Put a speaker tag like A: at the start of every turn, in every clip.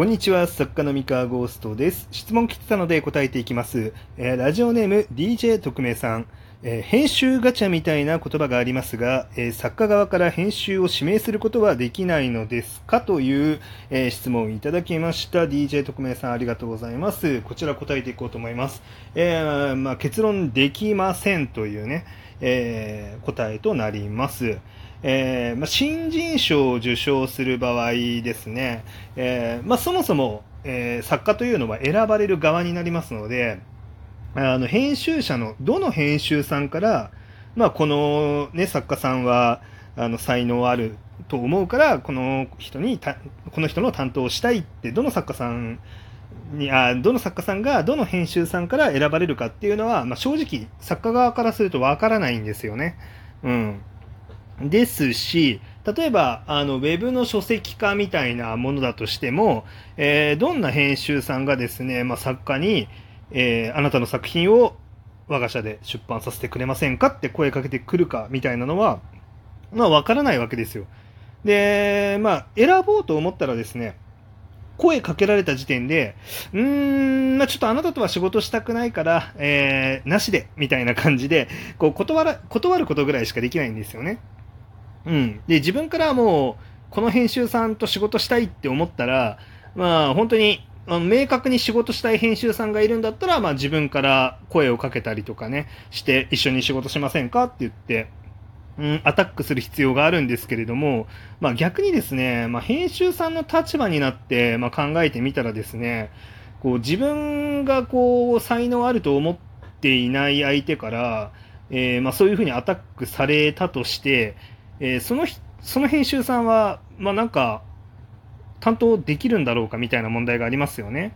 A: こんにちは、作家の三河ゴーストです。質問来てたので答えていきます。えーラジオネーム DJ 特命さん。えー編集ガチャみたいな言葉がありますが、えー作家側から編集を指名することはできないのですかという、えー質問をいただきました。DJ 特命さんありがとうございます。こちら答えていこうと思います。えまあ、結論できませんというね、え答えとなります。えまあ、新人賞を受賞する場合ですね、えまあ、そもそも、え作家というのは選ばれる側になりますので、あの編集者のどの編集さんから、まあ、この、ね、作家さんはあの才能あると思うからこの人にたこの人の担当をしたいってどの作家さんにあどの作家さんがどの編集さんから選ばれるかっていうのは、まあ、正直作家側からするとわからないんですよね。うん、ですし例えばあのウェブの書籍化みたいなものだとしても、えーどんな編集さんがですね、まあ、作家に、えーあなたの作品を我が社で出版させてくれませんかって声かけてくるかみたいなのは、まあ、わからないわけですよ。で、まあ、選ぼうと思ったらですね、声かけられた時点で、うーん、まあ、ちょっとあなたとは仕事したくないから、えーなしで、みたいな感じで、こう断ら、断ることぐらいしかできないんですよね。うん。で、自分からもう、この編集さんと仕事したいって思ったら、まあ、本当に、あの明確に仕事したい編集さんがいるんだったら、まあ自分から声をかけたりとかね、して一緒に仕事しませんかって言って、うん、アタックする必要があるんですけれども、まあ逆にですね、まあ編集さんの立場になって、まあ考えてみたらですね、こう自分がこう才能あると思っていない相手から、えーまあそういうふうにアタックされたとして、えーそのひその編集さんは、まあなんか、担当できるんだろうかみたいな問題がありますよね。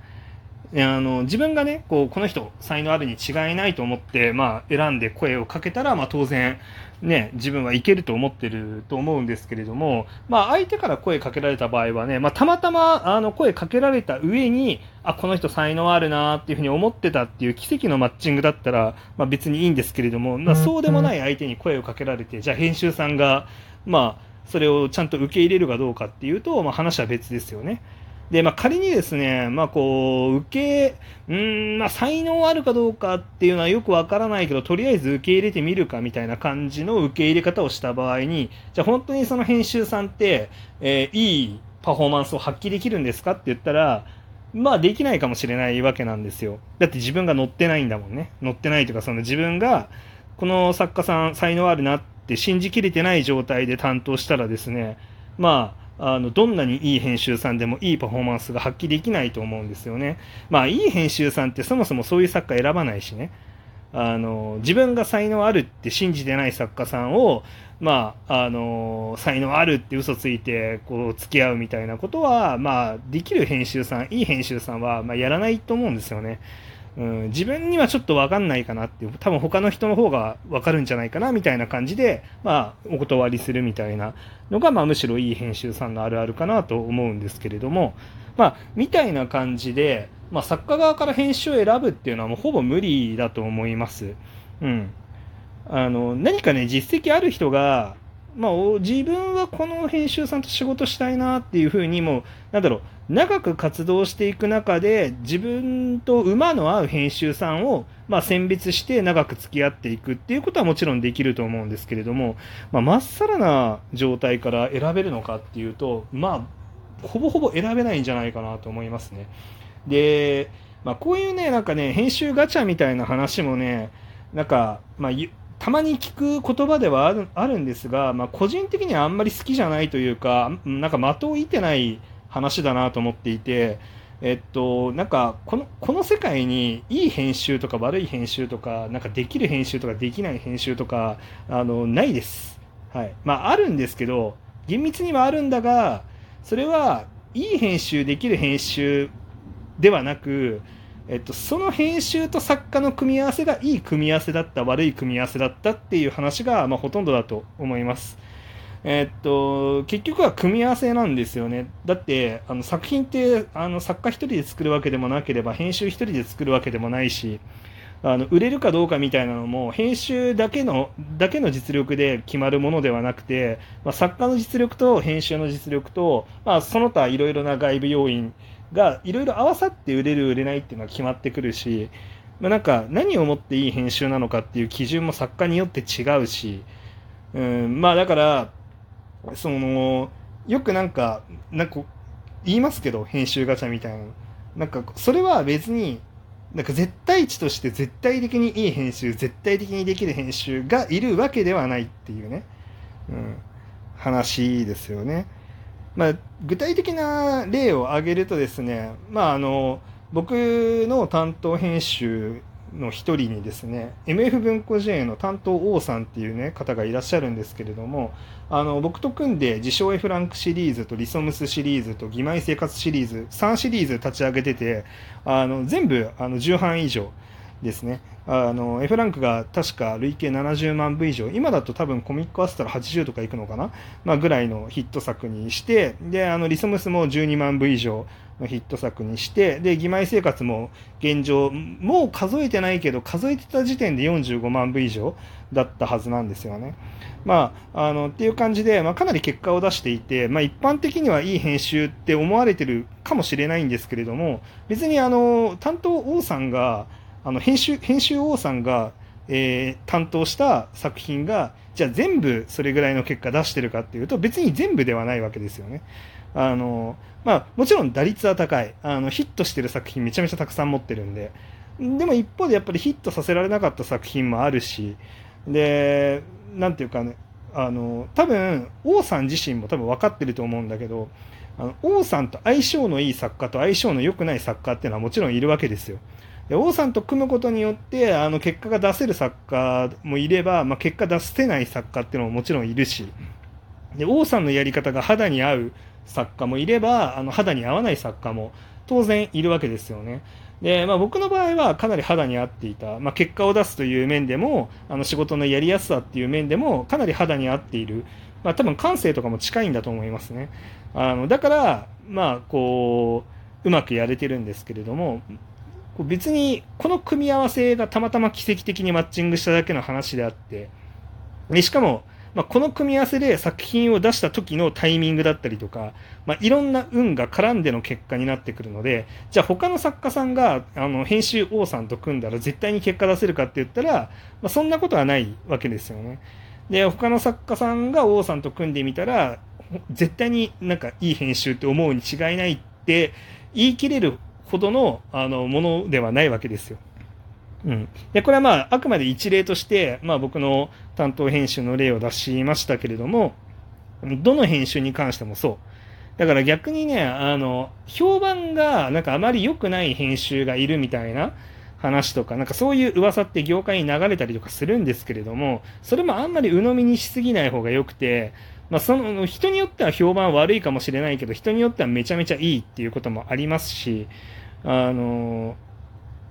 A: あの自分がねこうこの人才能あるに違いないと思って、まあ、選んで声をかけたら、まあ、当然、ね、自分はいけると思ってると思うんですけれども、まあ、相手から声かけられた場合はね、まあ、たまたまあの声かけられた上にあこの人才能あるなっていうふうに思ってたっていう奇跡のマッチングだったら、まあ、別にいいんですけれども、まあ、そうでもない相手に声をかけられてじゃあ編集さんが、まあ、それをちゃんと受け入れるかどうかっていうと、まあ、話は別ですよね。で、まあ、仮にですね、まあ、こう、受け、うん、まあ、才能あるかどうかっていうのはよくわからないけど、とりあえず受け入れてみるかみたいな感じの受け入れ方をした場合に、じゃあ本当にその編集さんって、えーいいパフォーマンスを発揮できるんですかって言ったら、まあ、できないかもしれないわけなんですよ。だって自分が乗ってないんだもんね。乗ってないというか、その自分が、この作家さん才能あるなってって信じきれてない状態で担当したらですね、まあ、あのどんなにいい編集さんでもいいパフォーマンスが発揮できないと思うんですよね。まあ、いい編集さんってそもそもそういう作家選ばないしね。あの自分が才能あるって信じてない作家さんを、まあ、あの才能あるって嘘ついてこう付き合うみたいなことは、まあ、できる編集さんいい編集さんは、まあ、やらないと思うんですよね。うん、自分にはちょっと分かんないかなっていう多分他の人の方が分かるんじゃないかなみたいな感じで、まあ、お断りするみたいなのが、まあ、むしろいい編集さんのあるあるかなと思うんですけれども、まあ、みたいな感じで、まあ、作家側から編集を選ぶっていうのはもうほぼ無理だと思います。うん、あの何かね実績ある人がまあ、自分はこの編集さんと仕事したいなっていうふうにもうなんだろう長く活動していく中で自分と馬の合う編集さんを、まあ、選別して長く付き合っていくっていうことはもちろんできると思うんですけれども、まあ、まっさらな状態から選べるのかっていうとまあほぼほぼ選べないんじゃないかなと思いますね。で、まあ、こういうねなんかね編集ガチャみたいな話もねなんか、まあ、たまに聞く言葉ではあるあるんですが、まあ、個人的にはあんまり好きじゃないというか、なんか的を射てない話だなと思っていて、えっと、なんかこのこの世界にいい編集とか悪い編集とか、なんかできる編集とかできない編集とか、あのないです。はいまあ、あるんですけど、厳密にはあるんだが、それはいい編集、できる編集ではなく、えっと、その編集と作家の組み合わせがいい組み合わせだった悪い組み合わせだったっていう話が、まあ、ほとんどだと思います。えっと、結局は組み合わせなんですよね。だってあの作品ってあの作家一人で作るわけでもなければ編集一人で作るわけでもないしあの売れるかどうかみたいなのも編集だけのだけの実力で決まるものではなくて、まあ、作家の実力と編集の実力と、まあ、その他いろいろな外部要因がいろいろ合わさって売れる売れないっていうのは決まってくるし、まあ、なんか何をもっていい編集なのかっていう基準も作家によって違うし、うん、まあだからそのよくなんかなんか言いますけど編集ガチャみたいななんかそれは別になんか絶対値として絶対的にいい編集絶対的にできる編集がいるわけではないっていうね、うん、話ですよね。まあ、具体的な例を挙げるとですね、まあ、あの僕の担当編集の一人にですね MF 文庫 J の担当王さんっていうね方がいらっしゃるんですけれどもあの僕と組んで自称 F ランクシリーズとリソムスシリーズと義妹生活シリーズ3シリーズ立ち上げててあの全部あの10版以上ですねあの F ランクが確か累計70万部以上今だと多分コミックアスタら80とかいくのかな、まあ、ぐらいのヒット作にしてであのリソムスも12万部以上のヒット作にして、で、義妹生活も現状、もう数えてないけど、数えてた時点で45万部以上だったはずなんですよね。まあ、あの、っていう感じで、まあ、かなり結果を出していて、まあ、一般的にはいい編集って思われてるかもしれないんですけれども、別にあの、担当王さんが、あの、編集、編集王さんが、えー、担当した作品が、じゃあ全部それぐらいの結果出してるかっていうと、別に全部ではないわけですよね。あの、まあ、もちろん打率は高い。あの、ヒットしてる作品めちゃめちゃたくさん持ってるんで。でも一方でやっぱりヒットさせられなかった作品もあるし、で、なんていうかね、あの、多分、王さん自身も多分分かってると思うんだけど、あの王さんと相性のいい作家と相性の良くない作家っていうのはもちろんいるわけですよ。で王さんと組むことによってあの結果が出せる作家もいれば、まあ、結果出せない作家っていうのももちろんいるしで王さんのやり方が肌に合う作家もいれば、あの肌に合わない作家も当然いるわけですよね。で、まあ、僕の場合はかなり肌に合っていた、まあ、結果を出すという面でも、あの仕事のやりやすさっていう面でも、かなり肌に合っている。まあ、多分感性とかも近いんだと思いますね。あのだから、まあ、こう、うまくやれてるんですけれども、別にこの組み合わせがたまたま奇跡的にマッチングしただけの話であって、でしかも、まあ、この組み合わせで作品を出した時のタイミングだったりとか、まあ、いろんな運が絡んでの結果になってくるので、じゃあ他の作家さんがあの編集王さんと組んだら絶対に結果出せるかって言ったら、まあ、そんなことはないわけですよね。で、他の作家さんが王さんと組んでみたら、絶対になんかいい編集って思うに違いないって言い切れるほどのあのものではないわけですよ。うん、でこれはまああくまで一例として、まあ、僕の担当編集の例を出しましたけれどもどの編集に関してもそうだから逆にねあの評判がなんかあまり良くない編集がいるみたいな話とかなんかそういう噂って業界に流れたりとかするんですけれどもそれもあんまり鵜呑みにしすぎない方が良くてまあ、その人によっては評判悪いかもしれないけど人によってはめちゃめちゃいいっていうこともありますしあの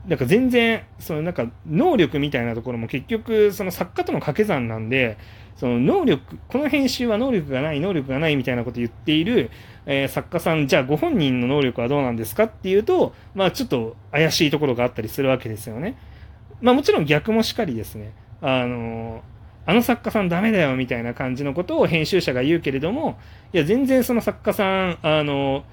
A: なんか全然、そのなんか能力みたいなところも結局その作家との掛け算なんで、その能力、この編集は能力がない、能力がないみたいなこと言っている、えー、作家さん、じゃあご本人の能力はどうなんですかっていうと、まあちょっと怪しいところがあったりするわけですよね。まあもちろん逆もしかりですね。あのあの作家さんダメだよみたいな感じのことを編集者が言うけれども、いや全然その作家さん、あの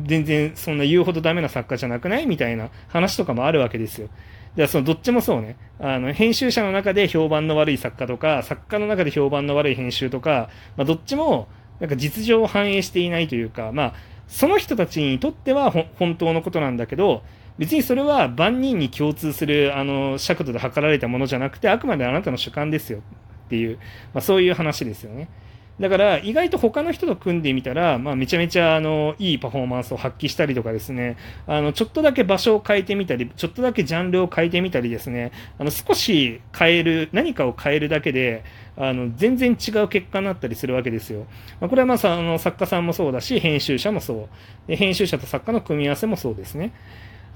A: 全然そんな言うほどダメな作家じゃなくないみたいな話とかもあるわけですよ。でそのどっちもそうね。あの、編集者の中で評判の悪い作家とか、作家の中で評判の悪い編集とか、まあ、どっちも、なんか実情を反映していないというか、まあ、その人たちにとっては本当のことなんだけど、別にそれは万人に共通する、あの、尺度で測られたものじゃなくて、あくまであなたの主観ですよっていう、まあ、そういう話ですよね。だから意外と他の人と組んでみたら、まあ、めちゃめちゃあのいいパフォーマンスを発揮したりとかですね、あのちょっとだけ場所を変えてみたり、ちょっとだけジャンルを変えてみたりですね、あの少し変える、何かを変えるだけで、あの全然違う結果になったりするわけですよ。まあ、これはまああの作家さんもそうだし、編集者もそうで。編集者と作家の組み合わせもそうですね。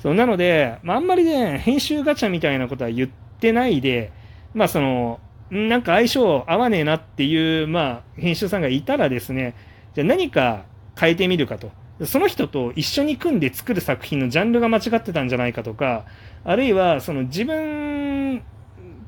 A: そうなので、まあ、あんまりね、編集ガチャみたいなことは言ってないで、まあその、なんか相性合わねえなっていう、まあ、編集さんがいたらですね、じゃあ何か変えてみるかと。その人と一緒に組んで作る作品のジャンルが間違ってたんじゃないかとか、あるいはその自分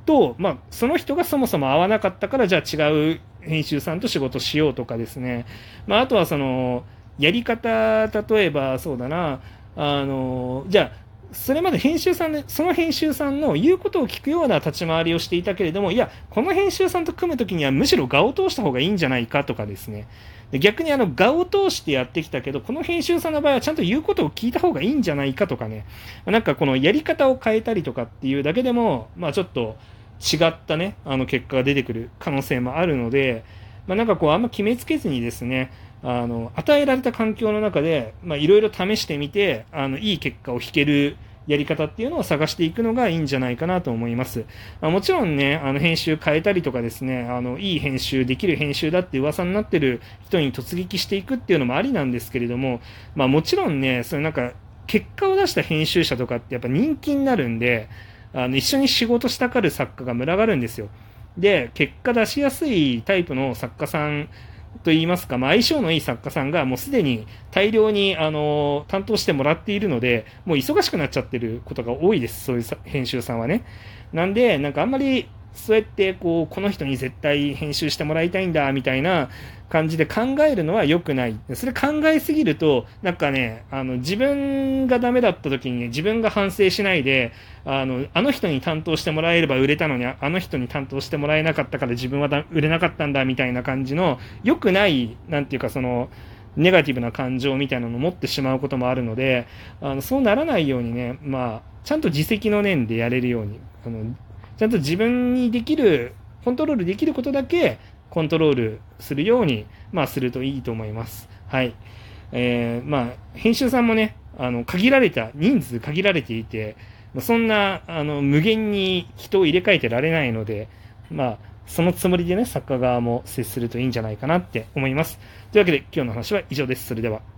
A: と、まあ、その人がそもそも合わなかったから、じゃあ違う編集さんと仕事しようとかですね。まあ、あとはその、やり方、例えばそうだな、あの、じゃあ、それまで編集さんで、その編集さんの言うことを聞くような立ち回りをしていたけれども、いや、この編集さんと組むときにはむしろ画を通した方がいいんじゃないかとかですね。で逆にあの画を通してやってきたけど、この編集さんの場合はちゃんと言うことを聞いた方がいいんじゃないかとかね。なんかこのやり方を変えたりとかっていうだけでも、まあちょっと違ったね、あの結果が出てくる可能性もあるので、まあなんかこうあんま決めつけずにですね、あの、与えられた環境の中で、まあいろいろ試してみて、あの、いい結果を引けるやり方っていうのを探していくのがいいんじゃないかなと思います。あもちろんね、あの編集変えたりとかですね、あのいい編集、できる編集だって噂になってる人に突撃していくっていうのもありなんですけれども、まあもちろんね、それなんか結果を出した編集者とかってやっぱ人気になるんで、あの一緒に仕事したがる作家が群がるんですよ。で、結果出しやすいタイプの作家さんと言いますか、まあ、相性のいい作家さんがもうすでに大量にあの担当してもらっているので、もう忙しくなっちゃってることが多いです、そういう編集さんはね。なんで、なんかあんまりそうやってこうこの人に絶対編集してもらいたいんだみたいな感じで考えるのは良くない。それ考えすぎると、なんかね、あの自分がダメだった時に、ね、自分が反省しないで、あのあの人に担当してもらえれば売れたのに、あの人に担当してもらえなかったから自分は売れなかったんだみたいな感じの、良くない、なんていうかその、ネガティブな感情みたいなのを持ってしまうこともあるので、あのそうならないようにね、まあ、ちゃんと自責の念でやれるように、あのちゃんと自分にできる、コントロールできることだけコントロールするように、まあ、するといいと思います。はい。えー、まあ、編集さんもね、あの、限られた、人数限られていて、そんな、あの、無限に人を入れ替えてられないので、まあ、そのつもりでね、作家側も接するといいんじゃないかなって思います。というわけで、今日の話は以上です。それでは。